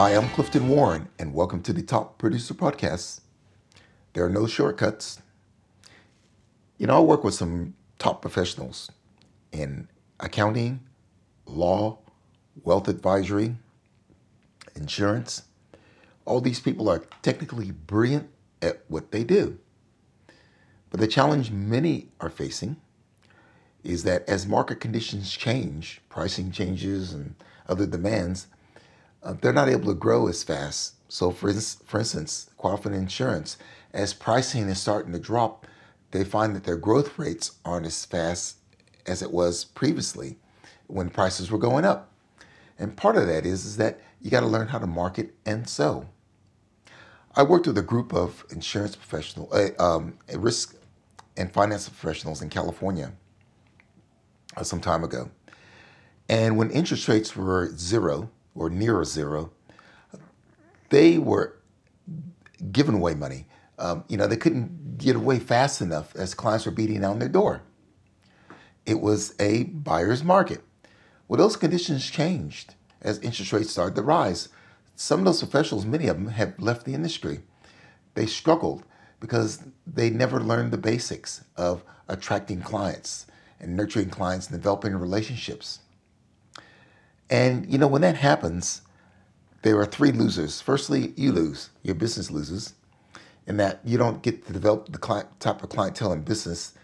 Hi, I'm Clifton Warren, and welcome to the Top Producer Podcast. There are no shortcuts. You know, I work with some top professionals in accounting, law, wealth advisory, insurance. All these people are technically brilliant at what they do. But the challenge many are facing is that as market conditions change, pricing changes, and other demands, uh, they're not able to grow as fast. So, for, for instance, Qualified Insurance, as pricing is starting to drop, they find that their growth rates aren't as fast as it was previously when prices were going up. And part of that is, is that you got to learn how to market and sell. I worked with a group of insurance professionals, uh, um, risk and finance professionals in California uh, some time ago. And when interest rates were zero or near zero, they were giving away money. Um, you know, they couldn't get away fast enough as clients were beating down their door. It was a buyer's market. Well, those conditions changed as interest rates started to rise. Some of those professionals, many of them, have left the industry. They struggled because they never learned the basics of attracting clients and nurturing clients and developing relationships. And you know, when that happens, there are three losers. Firstly, you lose, your business loses, in that you don't get to develop the client, type of clientele and business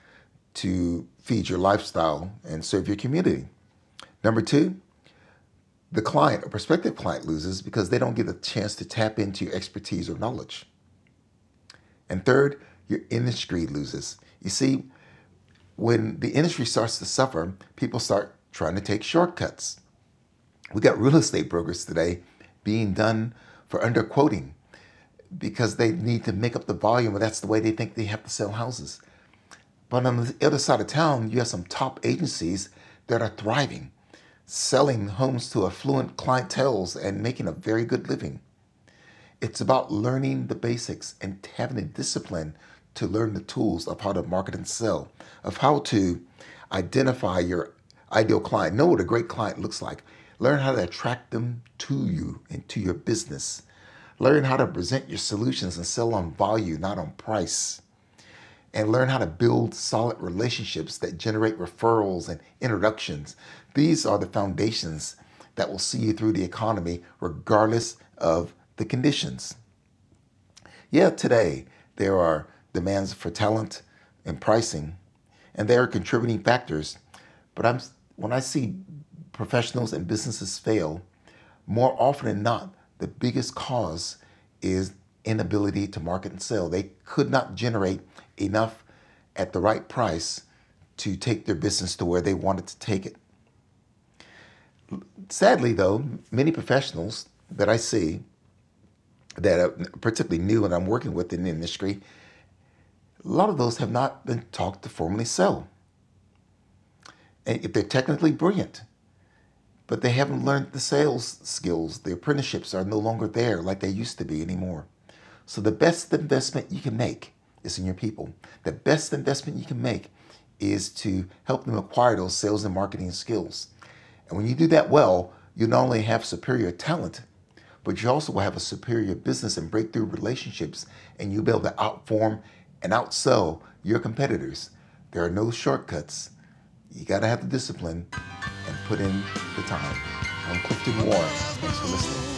to feed your lifestyle and serve your community. Number two, the client or prospective client loses because they don't get a chance to tap into your expertise or knowledge. And third, your industry loses. You see, when the industry starts to suffer, people start trying to take shortcuts. We got real estate brokers today being done for underquoting because they need to make up the volume, and that's the way they think they have to sell houses. But on the other side of town, you have some top agencies that are thriving, selling homes to affluent clientels and making a very good living. It's about learning the basics and having the discipline to learn the tools of how to market and sell, of how to identify your ideal client, know what a great client looks like, learn how to attract them to you and to your business, learn how to present your solutions and sell on value, not on price, and learn how to build solid relationships that generate referrals and introductions. These are the foundations that will see you through the economy regardless of the conditions. Yeah, today there are demands for talent and pricing, and they are contributing factors. But I'm when I see professionals and businesses fail, more often than not, the biggest cause is inability to market and sell. They could not generate enough at the right price to take their business to where they wanted to take it. Sadly, though, many professionals that I see that are particularly new and I'm working with in the industry, a lot of those have not been taught to formally sell. And if they're technically brilliant, but they haven't learned the sales skills, the apprenticeships are no longer there like they used to be anymore. So the best investment you can make is in your people. The best investment you can make is to help them acquire those sales and marketing skills. And when you do that well, you not only have superior talent, but you also will have a superior business and breakthrough relationships, and you'll be able to outform and outsell your competitors. There are no shortcuts. You got to have the discipline put in the time. I'm Clifton Warren. Thanks for listening.